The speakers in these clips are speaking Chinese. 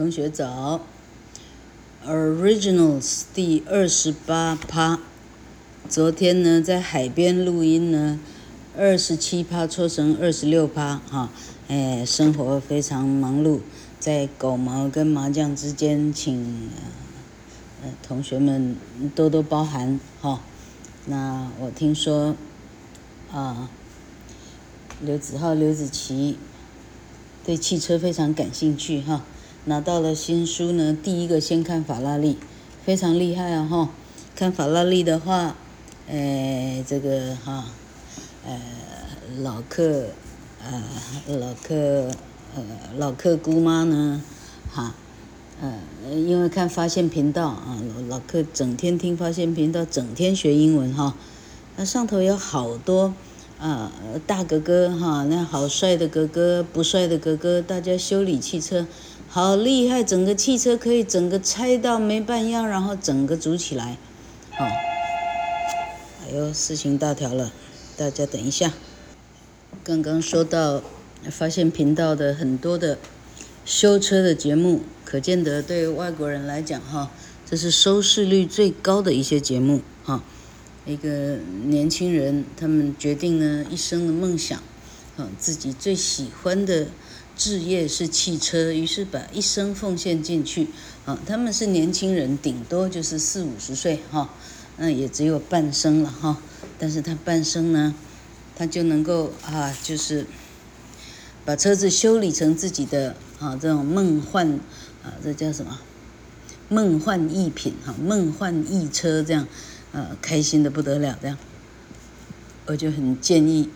同学早。Originals 第二十八趴，昨天呢在海边录音呢，二十七趴搓成二十六趴哈，哎，生活非常忙碌，在狗毛跟麻将之间，请呃同学们多多包涵哈。那我听说啊，刘子浩、刘子琪对汽车非常感兴趣哈。拿到了新书呢，第一个先看法拉利，非常厉害啊哈！看法拉利的话，呃，这个哈，呃，老客，呃，老客，呃，老客姑妈呢，哈，呃，因为看发现频道啊，老老客整天听发现频道，整天学英文哈。那上头有好多啊，大哥哥哈，那好帅的哥哥，不帅的哥哥，大家修理汽车。好厉害！整个汽车可以整个拆到没半样，然后整个组起来，哦，哎呦，事情大条了，大家等一下。刚刚说到发现频道的很多的修车的节目，可见得对外国人来讲，哈，这是收视率最高的一些节目，哈。一个年轻人，他们决定呢一生的梦想，啊，自己最喜欢的。置业是汽车，于是把一生奉献进去。啊，他们是年轻人，顶多就是四五十岁，哈，那也只有半生了，哈。但是他半生呢，他就能够啊，就是把车子修理成自己的啊这种梦幻啊，这叫什么？梦幻一品，哈，梦幻一车这样，呃，开心的不得了，这样。我就很建议。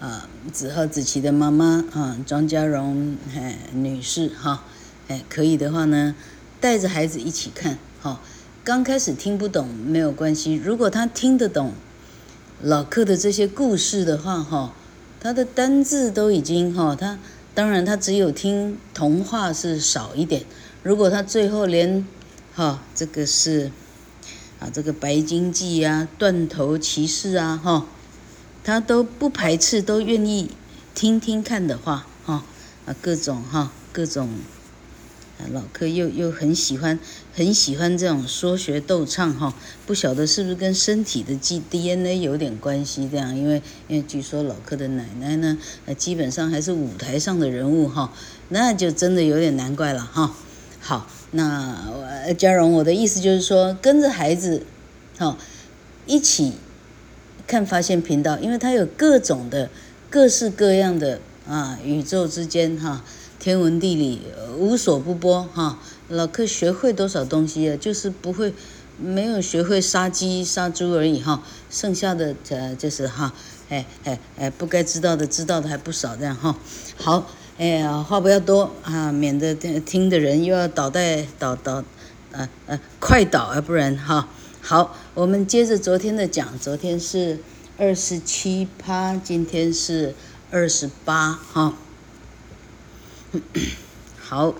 啊，子浩子琪的妈妈啊，庄家荣哎女士哈，哎可以的话呢，带着孩子一起看哈。刚开始听不懂没有关系，如果他听得懂老客的这些故事的话哈，他的单字都已经哈，他当然他只有听童话是少一点。如果他最后连哈这个是啊这个白鲸记啊，断头骑士啊哈。他都不排斥，都愿意听听看的话，哈啊，各种哈各种，啊老柯又又很喜欢很喜欢这种说学逗唱哈，不晓得是不是跟身体的 DNA 有点关系这样，因为因为据说老柯的奶奶呢，呃基本上还是舞台上的人物哈，那就真的有点难怪了哈。好，那嘉荣，我的意思就是说，跟着孩子，好一起。看发现频道，因为它有各种的、各式各样的啊，宇宙之间哈，天文地理无所不播哈。老客学会多少东西啊？就是不会，没有学会杀鸡杀猪而已哈。剩下的呃就是哈，哎哎哎，不该知道的知道的还不少这样哈。好，哎呀，话不要多啊，免得听的人又要倒带倒倒，呃呃，快倒啊，不然哈。好，我们接着昨天的讲，昨天是二十七趴，今天是二十八哈。好，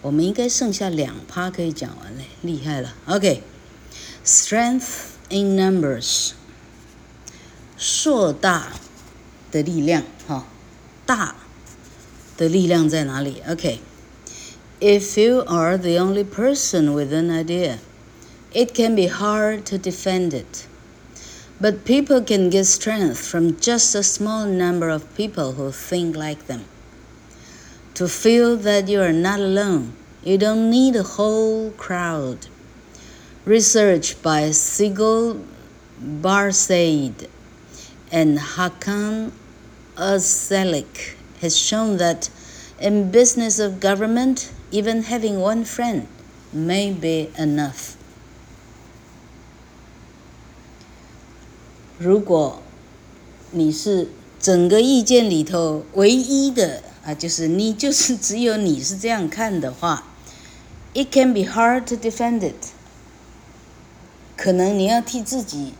我们应该剩下两趴可以讲完嘞，厉害了。OK，strength、in numbers，硕大的力量哈，大的力量在哪里？OK，if、you are the only person with an idea。It can be hard to defend it, but people can get strength from just a small number of people who think like them. To feel that you are not alone, you don't need a whole crowd. Research by Sigal Barsaid and Hakan Ozelik has shown that in business of government, even having one friend may be enough. 如果你是整个意见里头唯一的啊，就是你就是只有你是这样看的话，it can be hard to defend it。可能你要替自己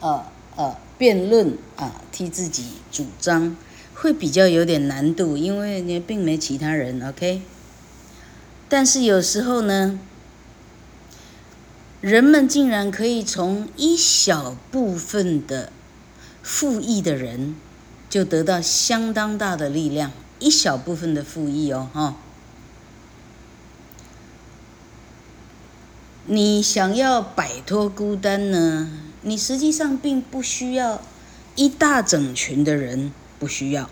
呃呃辩论啊，替自己主张，会比较有点难度，因为你并没其他人，OK？但是有时候呢。人们竟然可以从一小部分的富裕的人，就得到相当大的力量。一小部分的富裕哦，哈、你想要摆脱孤单呢？你实际上并不需要一大整群的人，不需要。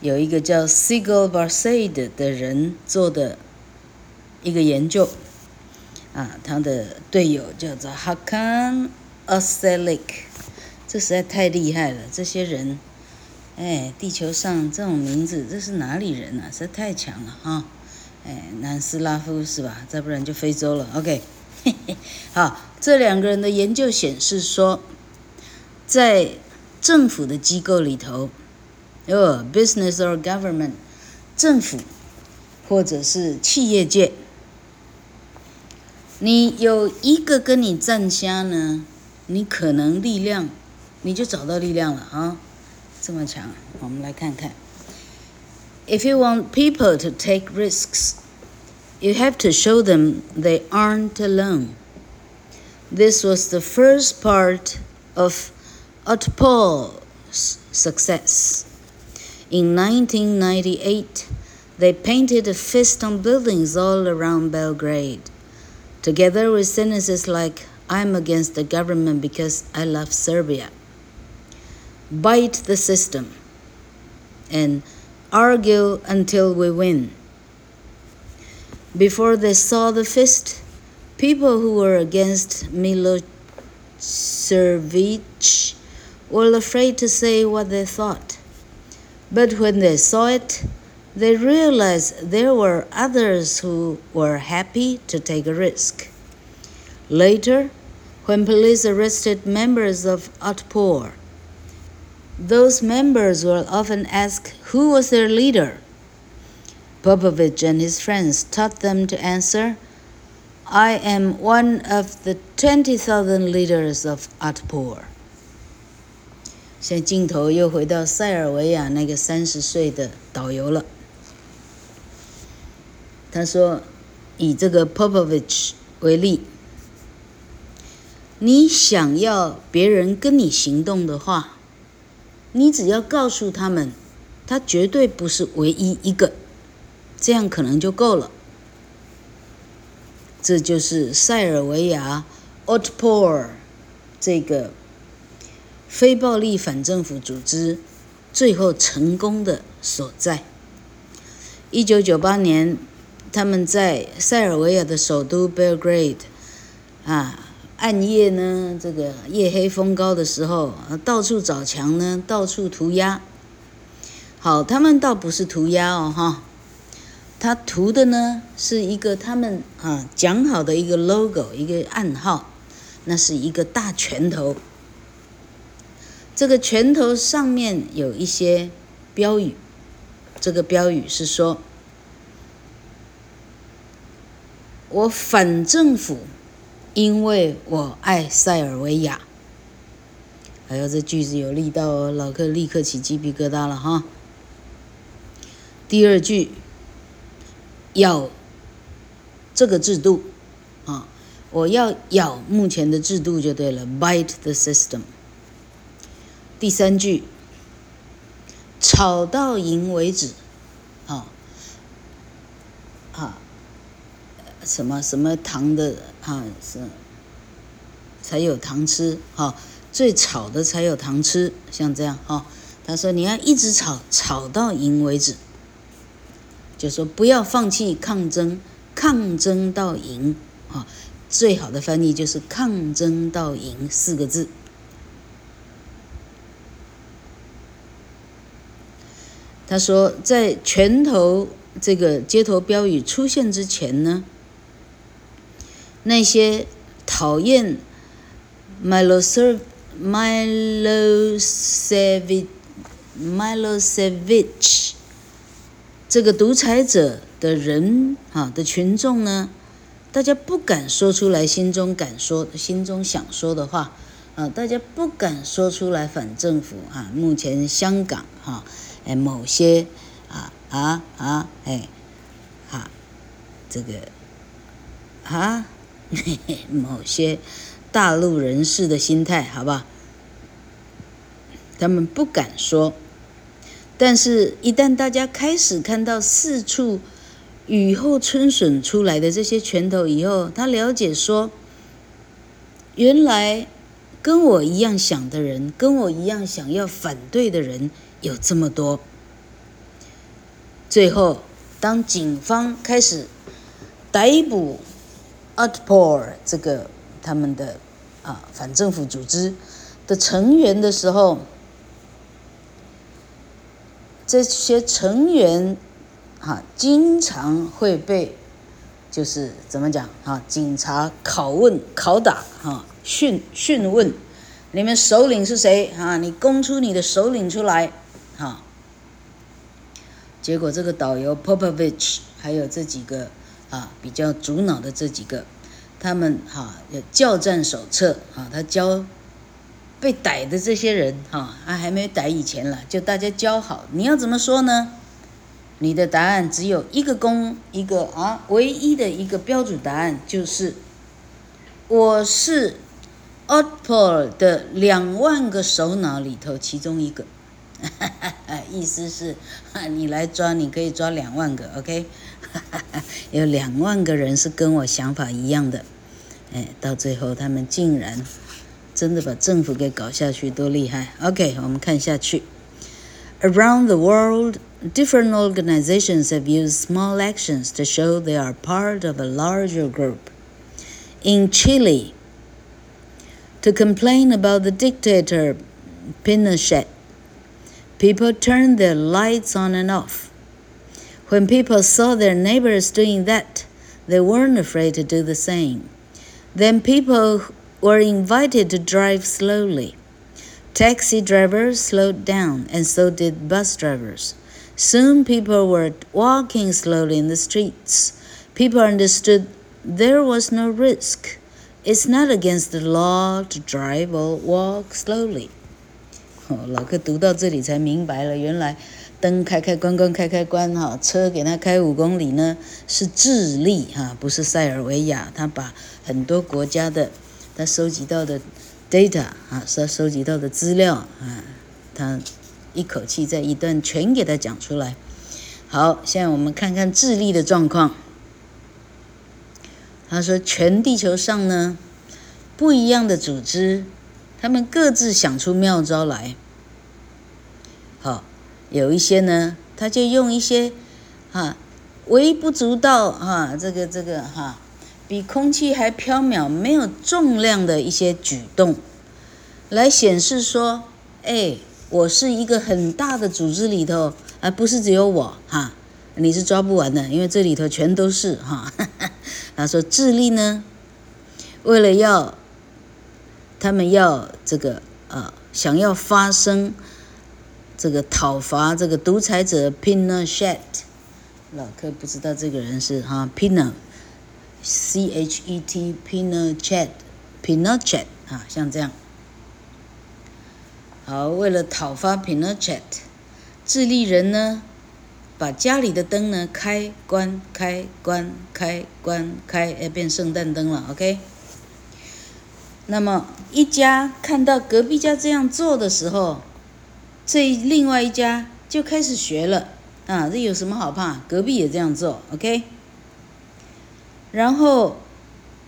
有一个叫 Sigel Barsad 的人做的一个研究。啊，他的队友叫做 Hakan o s e l i k 这实在太厉害了，这些人。哎，地球上这种名字，这是哪里人啊？实在太强了哈！哎，南斯拉夫是吧？再不然就非洲了。OK，嘿 嘿，好，这两个人的研究显示说，在政府的机构里头，哦，business or government，政府或者是企业界，你有一个跟你站虾呢，你可能力量，你就找到力量了啊！这么强，我们来看看。If you want people to take risks, you have to show them they aren't alone. This was the first part of Otpol's success. In 1998, they painted a fist on buildings all around Belgrade, together with sentences like, I'm against the government because I love Serbia bite the system, and argue until we win. Before they saw the fist, people who were against Milosevic were afraid to say what they thought. But when they saw it, they realized there were others who were happy to take a risk. Later, when police arrested members of Otpor, those members will often ask who was their leader. Popovich and his friends taught them to answer, I am one of the 20,000 leaders of Atpur. 现在镜头又回到塞尔维亚那个三十岁的导游了。 他说：“以这个 Popovich 为例，你想要别人跟你行动的话。”你只要告诉他们，他绝对不是唯一一个，这样可能就够了。这就是塞尔维亚 Otpor 这个非暴力反政府组织最后成功的所在。一九九八年，他们在塞尔维亚的首都 Belgrade 啊。暗夜呢，这个夜黑风高的时候，到处找墙呢，到处涂鸦。好，他们倒不是涂鸦哦，哈，他涂的呢是一个他们啊讲好的一个 logo，一个暗号，那是一个大拳头。这个拳头上面有一些标语，这个标语是说：“我反政府。”因为我爱塞尔维亚，还有这句子有力道哦，老客立刻起鸡皮疙瘩了哈。第二句，咬这个制度啊，我要咬目前的制度就对了，bite the system。第三句，吵到赢为止，啊，啊。什么什么糖的啊？是才有糖吃哈，最吵的才有糖吃，像这样哈。他说你要一直吵，吵到赢为止，就说不要放弃抗争，抗争到赢啊。最好的翻译就是抗争到赢四个字。他说在拳头这个街头标语出现之前呢。那些讨厌 Milosevic Milosevic 这个独裁者的人啊的群众呢，大家不敢说出来心中敢说、心中想说的话啊，大家不敢说出来反政府啊。目前香港哈哎某些啊啊啊哎啊这个啊。某些大陆人士的心态，好不好？他们不敢说，但是，一旦大家开始看到四处雨后春笋出来的这些拳头以后，他了解说，原来跟我一样想的人，跟我一样想要反对的人有这么多。最后，当警方开始逮捕 Utpor 这个他们的啊反政府组织的成员的时候，这些成员。哈，经常会被，就是怎么讲哈，警察拷问、拷打哈，讯讯问，你们首领是谁啊？你供出你的首领出来，哈。结果这个导游 Popovich 还有这几个啊比较主脑的这几个，他们哈有教战手册啊，他教被逮的这些人哈，啊还没逮以前了，就大家教好，你要怎么说呢？你的答案只有一个公一个啊，唯一的一个标准答案就是，我是 Otpor 的两万个首脑里头其中一个，哈哈哈意思是你来抓，你可以抓两万个，OK，有两万个人是跟我想法一样的，哎，到最后他们竟然真的把政府给搞下去，多厉害！OK，我们看下去，Around the world。Different organizations have used small actions to show they are part of a larger group. In Chile, to complain about the dictator Pinochet, people turned their lights on and off. When people saw their neighbors doing that, they weren't afraid to do the same. Then people were invited to drive slowly. Taxi drivers slowed down, and so did bus drivers. Soon people were walking slowly in the streets. People understood there was no risk. It's not against the law to drive or walk slowly. 哦，老客读到这里才明白了，原来 灯开开关关开开关哈，车给他开五公里呢，是智利哈，不是塞尔维亚。他把很多国家的他收集到的 data 啊，他收集到的资料啊，他。一口气在一段全给他讲出来。好，现在我们看看智利的状况。他说，全地球上呢，不一样的组织，他们各自想出妙招来。有一些呢，他就用一些哈微不足道哈，这个这个哈，比空气还飘渺、没有重量的一些举动，来显示说，哎。我是一个很大的组织里头，而不是只有我哈，你是抓不完的，因为这里头全都是哈。他说智利呢，为了要他们要这个啊，想要发生，这个讨伐这个独裁者 Pinochet，老柯不知道这个人是哈 Pinochet，C H E T Pinochet，Pinochet 啊，像这样。好，为了讨伐 Pinochet，智利人呢，把家里的灯呢开关开关开关开，哎，变圣诞灯了。OK。那么一家看到隔壁家这样做的时候，这另外一家就开始学了啊，这有什么好怕？隔壁也这样做，OK。然后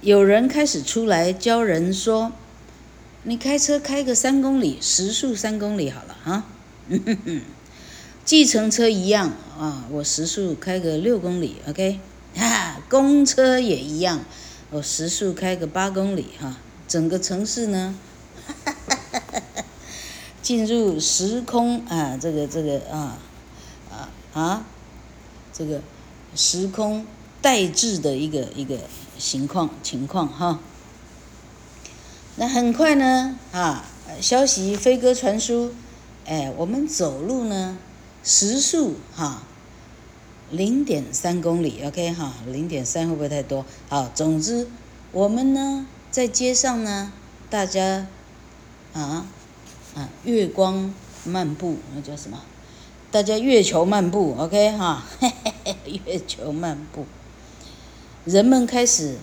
有人开始出来教人说。你开车开个三公里，时速三公里好了啊。计程车一样啊，我时速开个六公里，OK。哈，公车也一样，我时速开个八公里哈。整个城市呢，哈哈哈进入时空啊，这个这个啊啊啊，这个时空待滞的一个一个情况情况哈。那很快呢，啊，消息飞鸽传书，哎，我们走路呢，时速哈，零点三公里，OK 哈，零点三会不会太多？好，总之我们呢，在街上呢，大家啊啊，月光漫步，那叫什么？大家月球漫步，OK 哈，月球漫步，人们开始。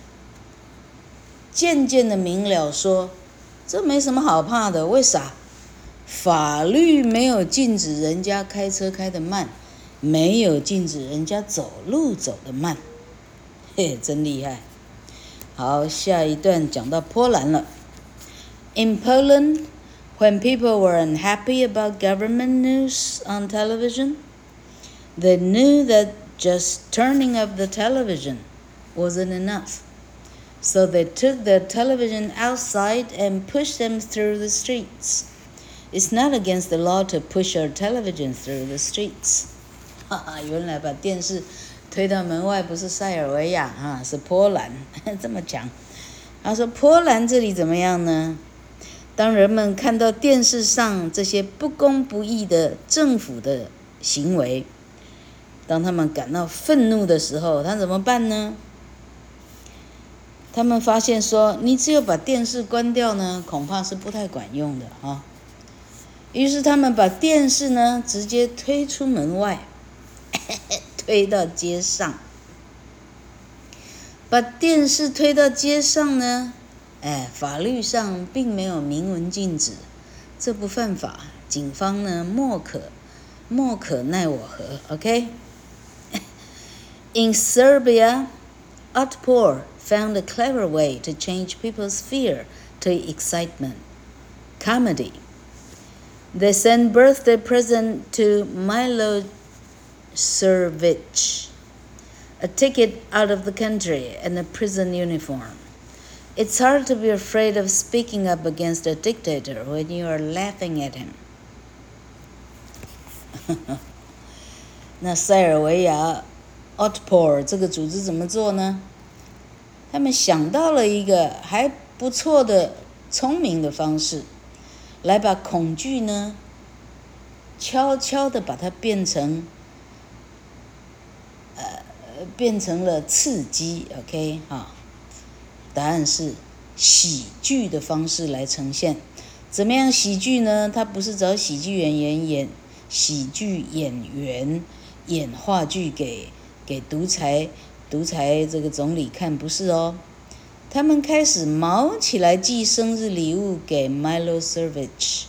渐渐的明了说，说这没什么好怕的。为啥？法律没有禁止人家开车开得慢，没有禁止人家走路走得慢，嘿，真厉害。好，下一段讲到波兰了。In Poland, when people were unhappy about government news on television, they knew that just turning off the television wasn't enough. So they took the television outside and pushed them through the streets. It's not against the law to push our television through the streets. 哈哈，原来把电视推到门外不是塞尔维亚啊，是波兰。这么讲，他说波兰这里怎么样呢？ 当人们看到电视上这些不公不义的政府的行为，当他们感到愤怒的时候，他怎么办呢？他们发现说，你只有把电视关掉呢，恐怕是不太管用的啊。于是他们把电视呢直接推出门外，推到街上。把电视推到街上呢，哎，法律上并没有明文禁止，这不犯法。警方呢莫可莫可奈我何？OK。In Serbia, Otpor found a clever way to change people's fear to excitement. Comedy. They sent birthday present to Milosevic, a ticket out of the country and a prison uniform. It's hard to be afraid of speaking up against a dictator when you are laughing at him. 那塞尔维亚 Otpor 这个组织怎么做呢？他们想到了一个还不错的、聪明的方式，来把恐惧呢，悄悄地把它变成，呃，变成了刺激。OK，哈， 答案是喜剧的方式来呈现。怎么样喜剧呢？他不是找喜剧演员演喜剧演员演话剧给给独裁。独裁这个总理看不是哦，他们开始忙起来寄生日礼物给 Milosevic。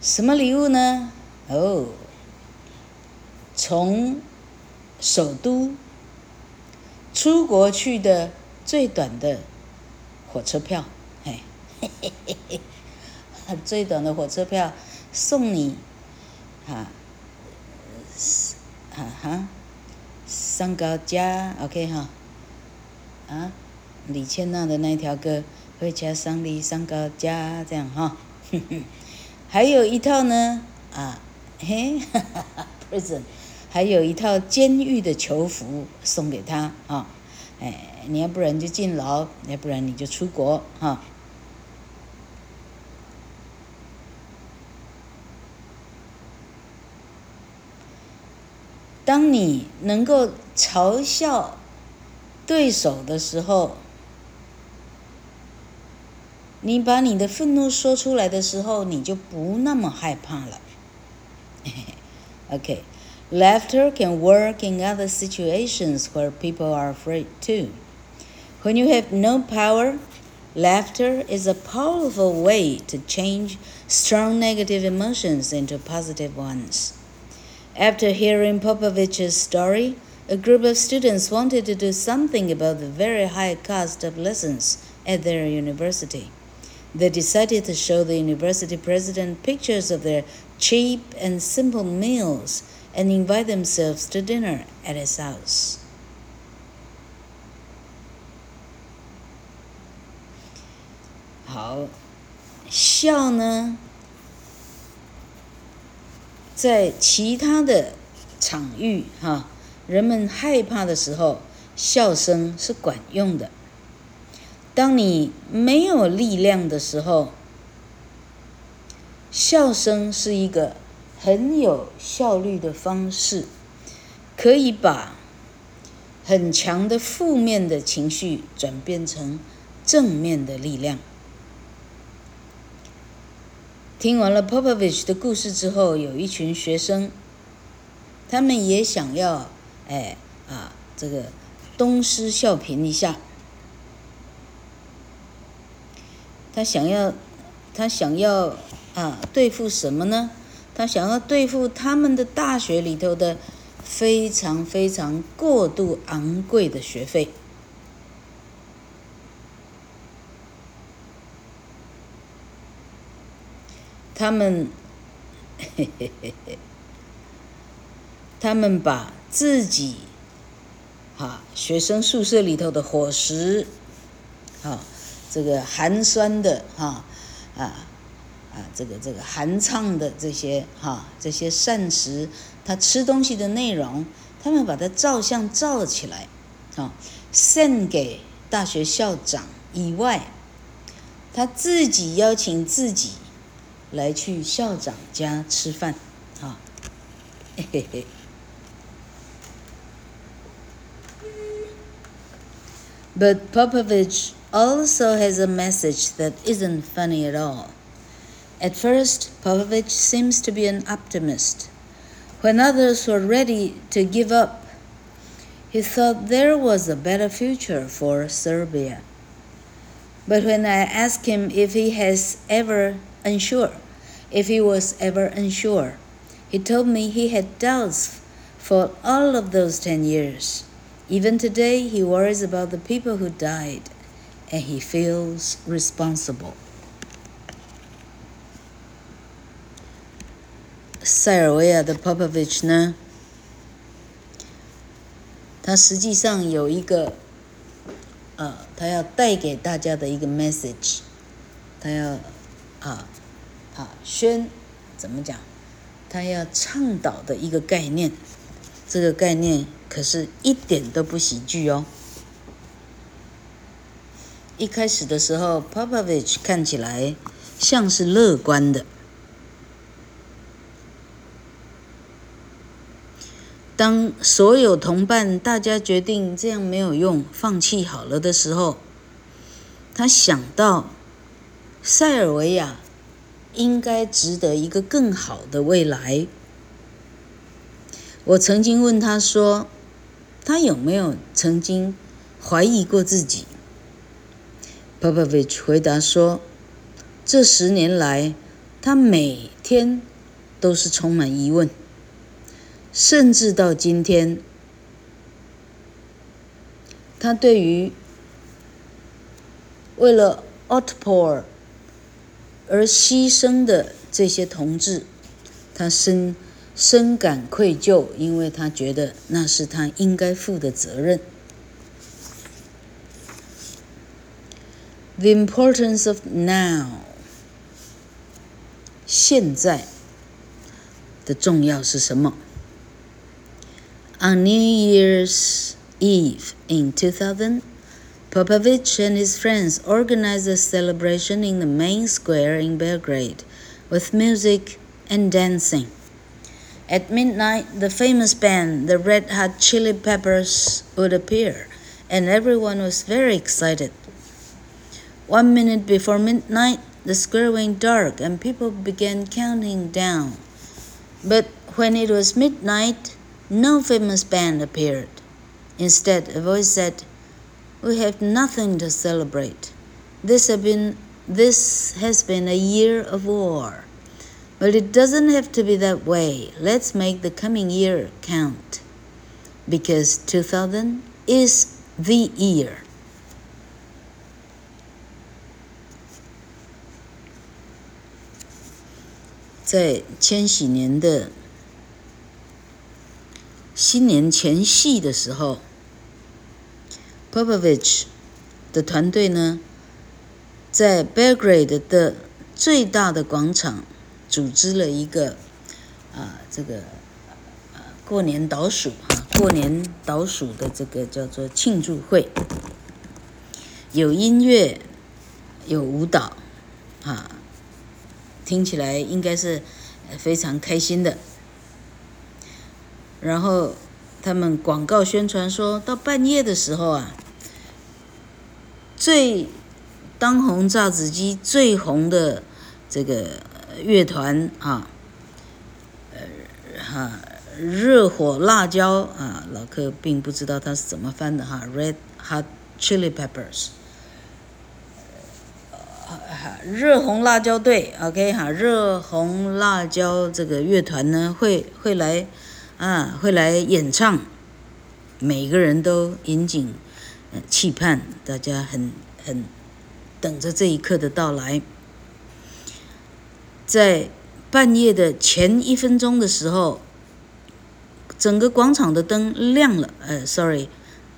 什么礼物呢？哦，从首都出国去的最短的火车票，嘿，嘿嘿嘿嘿，最短的火车票送你，哈，哈哈。上高家，OK 哈，啊，李千娜的那条歌，回家送你上高家，这样哈，哼哼，还有一套呢，啊，嘿，哈哈，Prison，还有一套监狱的囚服送给他啊，哎，你要不然就进牢，要不然你就出国哈。当你能够嘲笑对手的时候，你把你的愤怒说出来的时候，你就不那么害怕了。OK，laughter can work in other situations where people are afraid too. When you have no power, laughter is a powerful way to change strong negative emotions into positive ones. After hearing Popovich's story, a group of students wanted to do something about the very high cost of lessons at their university. They decided to show the university president pictures of their cheap and simple meals and invite themselves to dinner at his house. 好，笑呢？在其他的场域，哈，人们害怕的时候，笑声是管用的。当你没有力量的时候，笑声是一个很有效率的方式，可以把很强的负面的情绪转变成正面的力量。听完了 Popovich 的故事之后，有一群学生，他们也想要，哎啊，这个东施效颦一下。他想要，他想要啊，对付什么呢？他想要对付他们的大学里头的非常非常过度昂贵的学费。他们，嘿嘿嘿嘿，他们把自己，哈，学生宿舍里头的伙食，哈，这个寒酸的，哈，啊，啊，这个这个寒畅的这些，哈，这些膳食，他吃东西的内容，他们把它照相照起来，啊，献给大学校长以外，他自己邀请自己。来去校长家吃饭，啊，嘿嘿嘿。But Popovich also has a message that isn't funny at all. At first, Popovich seems to be an optimist. When others were ready to give up, he thought there was a better future for Serbia. But when I asked him if he has ever unsure, if he was ever unsure. He told me he had doubts for all of those 10 years. Even today, he worries about the people who died, and he feels responsible. 塞尔维亚的 Popovich 呢？他实际上有一个，呃，他要带给大家的一个 message，他要啊。 啊，宣怎么讲？他要倡导的一个概念，这个概念可是一点都不喜剧哦。一开始的时候，Popovich 看起来像是乐观的。当所有同伴大家决定这样没有用，放弃好了的时候，他想到塞尔维亚。应该值得一个更好的未来。我曾经问他说：“他有没有曾经怀疑过自己？”Popovich 回答说：“这十年来，他每天都是充满疑问，甚至到今天，他对于为了 Otpor。”而牺牲的这些同志，他深深感愧疚，因为他觉得那是他应该负的责任。The importance of now，现在的重要是什么？On New Year's Eve in 2000. Popovich and his friends organized a celebration in the main square in Belgrade with music and dancing. At midnight, the famous band, the Red Hot Chili Peppers, would appear, and everyone was very excited. One minute before midnight, the square went dark and people began counting down. But when it was midnight, no famous band appeared. Instead, a voice said, we have nothing to celebrate. This, have been, this has been a year of war. But it doesn't have to be that way. Let's make the coming year count. Because 2000 is the year. 在千禧年的新年前夕的时候。 Popovich 的团队呢，在 Belgrade 的最大的广场组织了一个啊，这个啊过年倒数啊，过年倒数的这个叫做庆祝会，有音乐，有舞蹈，啊，听起来应该是非常开心的。然后。他们广告宣传说，到半夜的时候啊，最当红炸子鸡最红的这个乐团啊，呃哈热火辣椒啊，老柯并不知道它是怎么翻的哈，Red Hot Chili Peppers，热红辣椒队，OK 哈，热红辣椒这个乐团呢会会来啊，会来演唱，每个人都引颈期盼，大家很很等着这一刻的到来。在半夜的前一分钟的时候，整个广场的灯亮了，呃，sorry，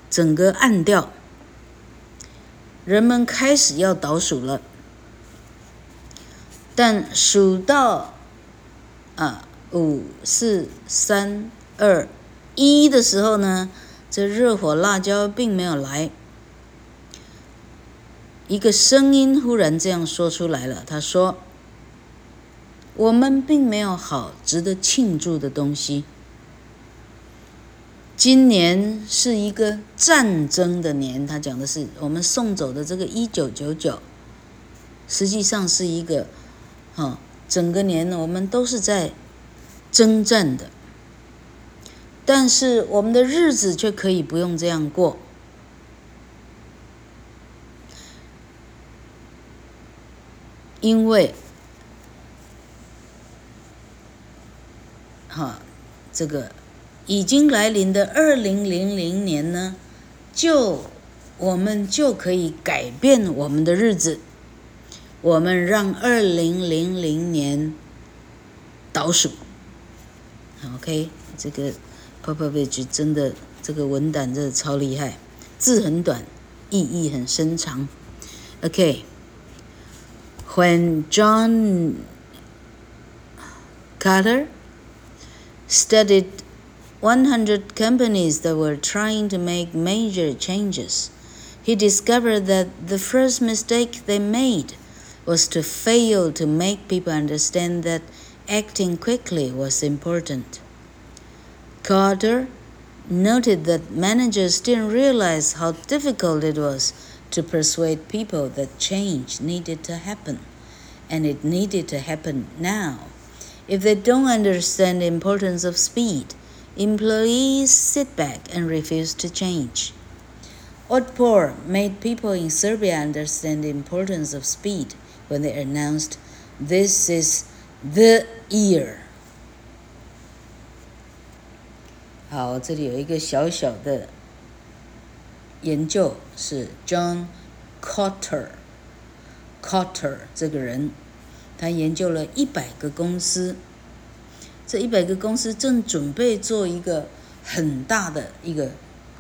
整个暗掉，人们开始要倒数了。但数到啊五四三二一的时候呢，这热火辣椒并没有来。一个声音忽然这样说出来了，他说：“我们并没有好值得庆祝的东西。今年是一个战争的年。”他讲的是我们送走的这个一九九九，实际上是一个。啊，整个年呢，我们都是在征战的，但是我们的日子却可以不用这样过，因为，哈，这个已经来临的二零零零年呢，就我们就可以改变我们的日子。我们让二零零零年倒数。，OK，这个 Popovich 真的这个文胆真的超厉害，字很短，意义很深长。OK，when John Carter studied 100 companies that were trying to make major changes, he discovered that the first mistake they made was to fail to make people understand that acting quickly was important. Carter noted that managers didn't realize how difficult it was to persuade people that change needed to happen, and it needed to happen now. If they don't understand the importance of speed, employees sit back and refuse to change. Otpor made people in Serbia understand the importance of speed when they announced this is the year。好，这里有一个小小的研究，是 John Kotter，Kotter 这个人，他研究了一百个公司，这一百个公司正准备做一个很大的一个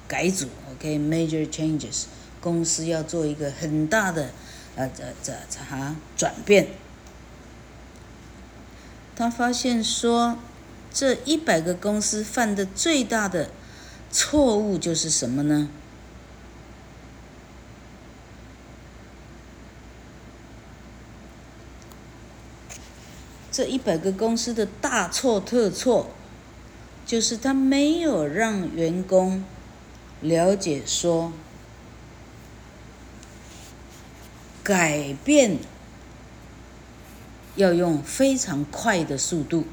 改组，OK，major changes，公司要做一个很大的。呃，这这这哈转变，他发现说，这一百个公司犯的最大的错误就是什么呢？这一百个公司的大错特错，就是他没有让员工了解说。改变要用非常快的速度，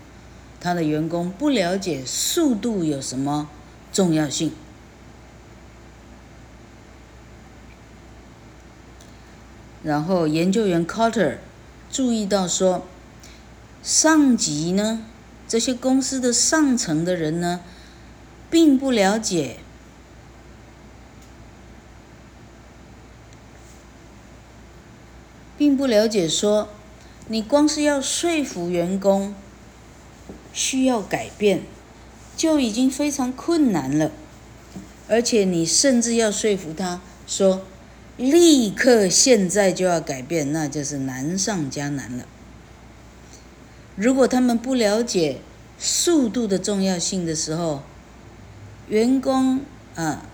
他的员工不了解速度有什么重要性。然后研究员 Carter 注意到说，上级呢，这些公司的上层的人呢，并不了解。并不了解说，你光是要说服员工需要改变，就已经非常困难了。而且你甚至要说服他说，立刻现在就要改变，那就是难上加难了。如果他们不了解速度的重要性的时候，员工啊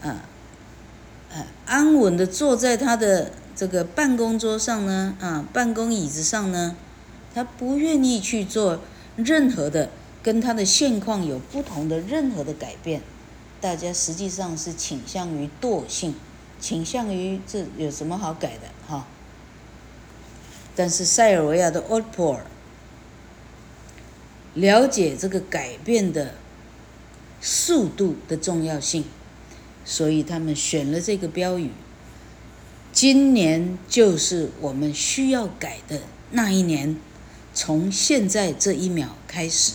啊啊安稳的坐在他的。这个办公桌上呢，啊，办公椅子上呢，他不愿意去做任何的跟他的现况有不同的任何的改变。大家实际上是倾向于惰性，倾向于这有什么好改的哈？但是塞尔维亚的 Otpor 了解这个改变的速度的重要性，所以他们选了这个标语。今年就是我们需要改的那一年，从现在这一秒开始。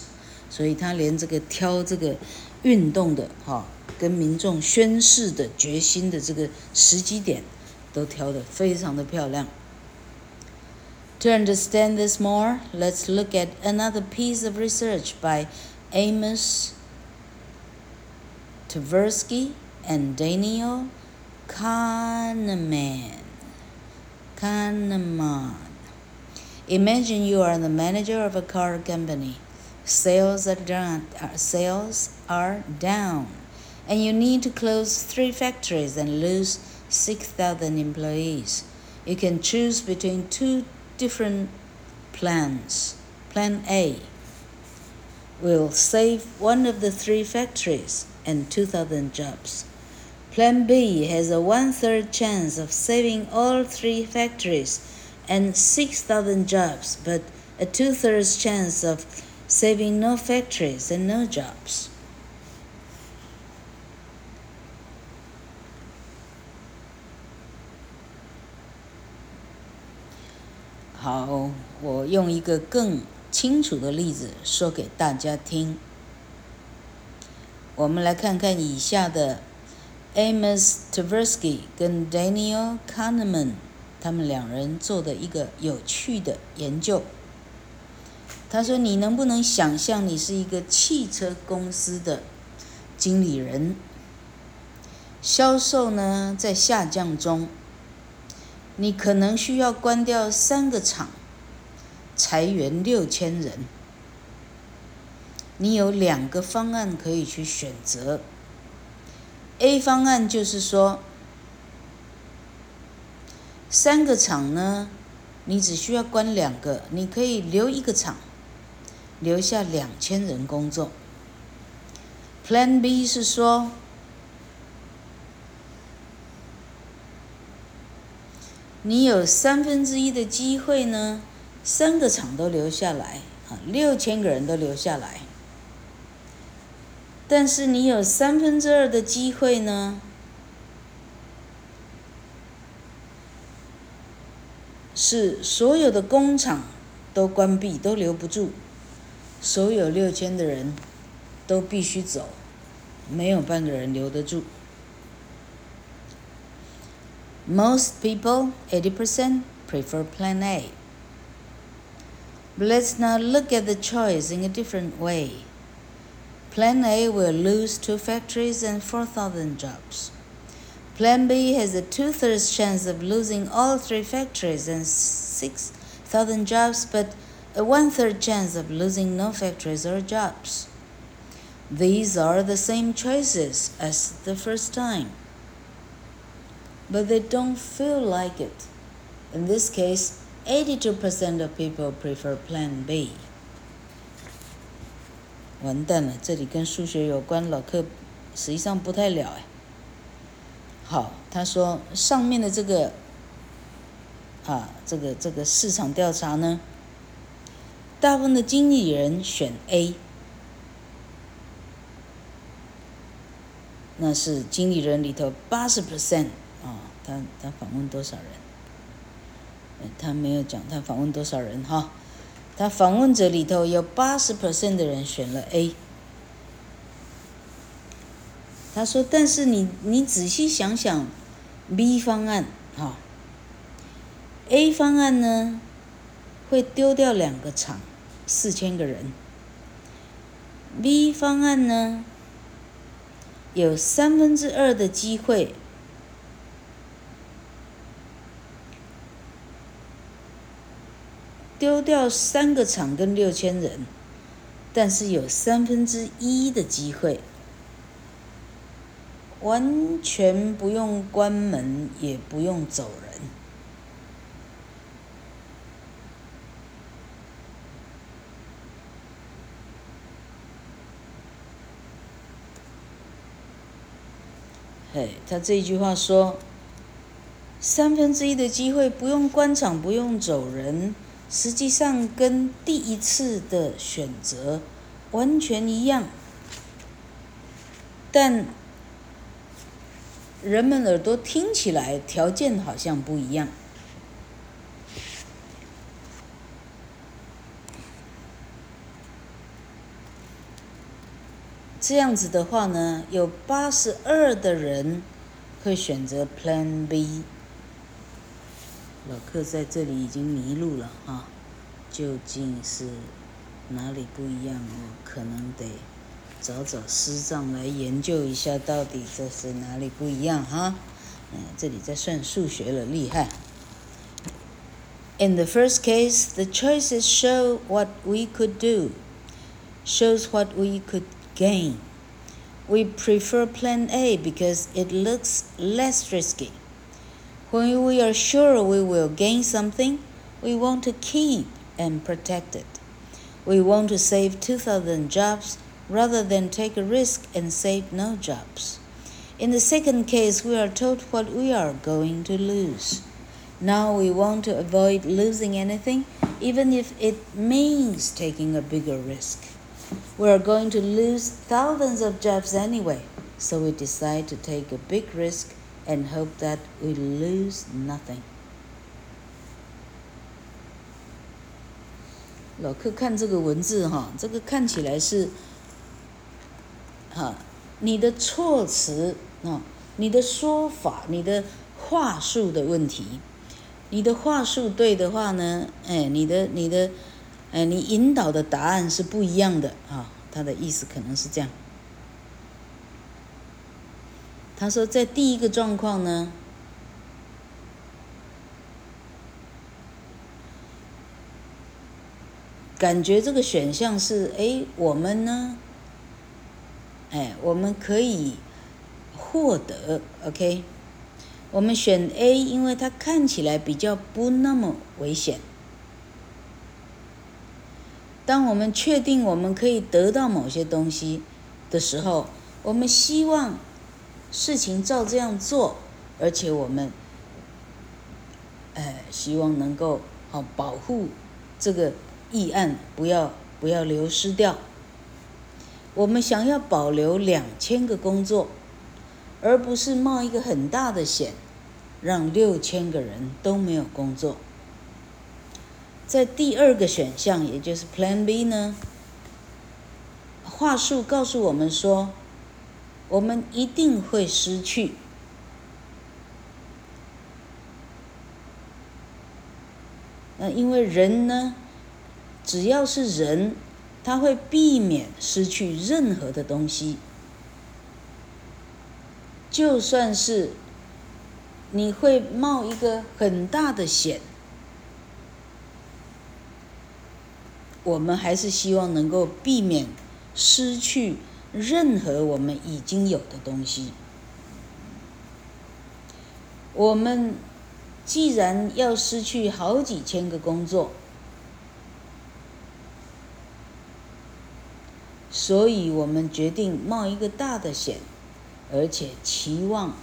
所以他连这个挑这个运动的哈，跟民众宣誓的决心的这个时机点，都挑得非常的漂亮。To understand this more, let's look at another piece of research by Amos Tversky and Daniel Kahneman. Kahneman. Imagine you are the manager of a car company. Sales are down, uh, sales are down, and you need to close three factories and lose 6,000 employees. You can choose between two different plans. Plan A will save one of the three factories and 2,000 jobs. Plan B has a one third chance of saving all three factories and 6,000 jobs, but a two thirds chance of saving no factories and no jobs. 好，我用一个更清楚的例子说给大家听。我们来看看以下的 Amos Tversky 跟 Daniel Kahneman 他们两人做的一个有趣的研究。他说：“你能不能想象你是一个汽车公司的经理人，销售呢在下降中。”你可能需要关掉三个厂，裁员六千人。你有两个方案可以去选择。A 方案就是说，三个厂呢，你只需要关两个，你可以留一个厂，留下两千人工作。Plan B 是说。你有三分之一的机会呢，三个厂都留下来，啊，六千个人都留下来。但是你有三分之二的机会呢，是所有的工厂都关闭，都留不住，所有六千的人都必须走，没有半个人留得住。Most people, 80%, prefer Plan A. But let's now look at the choice in a different way. Plan A will lose two factories and 4,000 jobs. Plan B has a two-thirds chance of losing all three factories and 6,000 jobs, but a one-third chance of losing no factories or jobs. These are the same choices as the first time but they don't feel like it. In this case, 82% of people prefer Plan B. 完蛋了，这里跟数学有关，老客实际上不太了哎。好，他说上面的这个啊，这个这个市场调查呢，大部分的经理人选 A，那是经理人里头八十 percent。啊、他他访问多少人？他没有讲他访问多少人哈。他访问者里头有八十 percent 的人选了 A。他说：“但是你你仔细想想，B 方案哈、哦，A 方案呢会丢掉两个厂，四千个人。B 方案呢有三分之二的机会。”丢掉三个厂跟六千人，但是有三分之一的机会，完全不用关门，也不用走人。嘿，他这句话说，三分之一的机会不用关厂，不用走人。实际上跟第一次的选择完全一样，但人们耳朵听起来条件好像不一样。这样子的话呢，有八十二的人会选择 Plan B。老克在这里已经迷路了哈，究竟是哪里不一样？我可能得找找师长来研究一下，到底这是哪里不一样哈？嗯，这里在算数学了，厉害。In the first case, the choices show what we could do, shows what we could gain. We prefer Plan A because it looks less risky. When we are sure we will gain something, we want to keep and protect it. We want to save 2,000 jobs rather than take a risk and save no jobs. In the second case, we are told what we are going to lose. Now we want to avoid losing anything, even if it means taking a bigger risk. We are going to lose thousands of jobs anyway, so we decide to take a big risk and hope that we lose nothing. 老客看这个文字哈，这个看起来是，哈，你的措辞啊，你的说法，你的话术的问题。你的话术对的话呢，哎，你的你的。哎，你引导的答案是不一样的啊，他的意思可能是这样。他说，在第一个状况呢，感觉这个选项是，哎，我们呢，哎，我们可以获得，OK，我们选 A，因为它看起来比较不那么危险。当我们确定我们可以得到某些东西的时候，我们希望事情照这样做，而且我们，哎，希望能够好保护这个议案不要不要流失掉。我们想要保留两千个工作，而不是冒一个很大的险，让六千个人都没有工作。在第二个选项，也就是 Plan B 呢，话术告诉我们说，我们一定会失去。那因为人呢，只要是人，他会避免失去任何的东西，就算是你会冒一个很大的险。我们还是希望能够避免失去任何我们已经有的东西。我们既然要失去好几千个工作，所以我们决定冒一个大的险，而且期望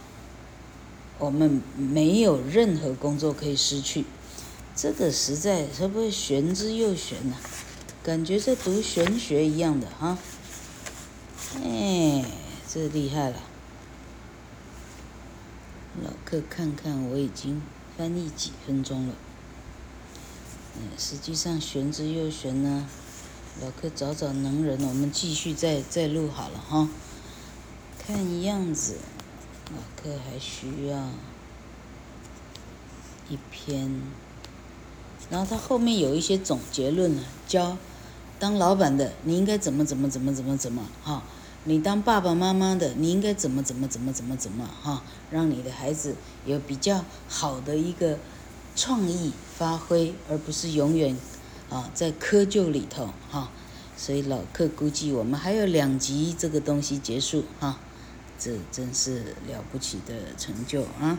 我们没有任何工作可以失去。这个实在是不是玄之又玄呢？感觉在读玄学一样的哈，哎，这厉害了。老客看看，我已经翻译几分钟了。嗯，实际上玄之又玄呢，老客找找能人，我们继续再再录好了哈。看样子，老客还需要一篇，然后他后面有一些总结论呢，教。当老板的，你应该怎么怎么怎么怎么怎么哈？你当爸爸妈妈的，你应该怎么怎么怎么怎么怎么哈？让你的孩子有比较好的一个创意发挥，而不是永远啊在窠臼里头哈。所以老客估计我们还有两集这个东西结束哈，这真是了不起的成就啊！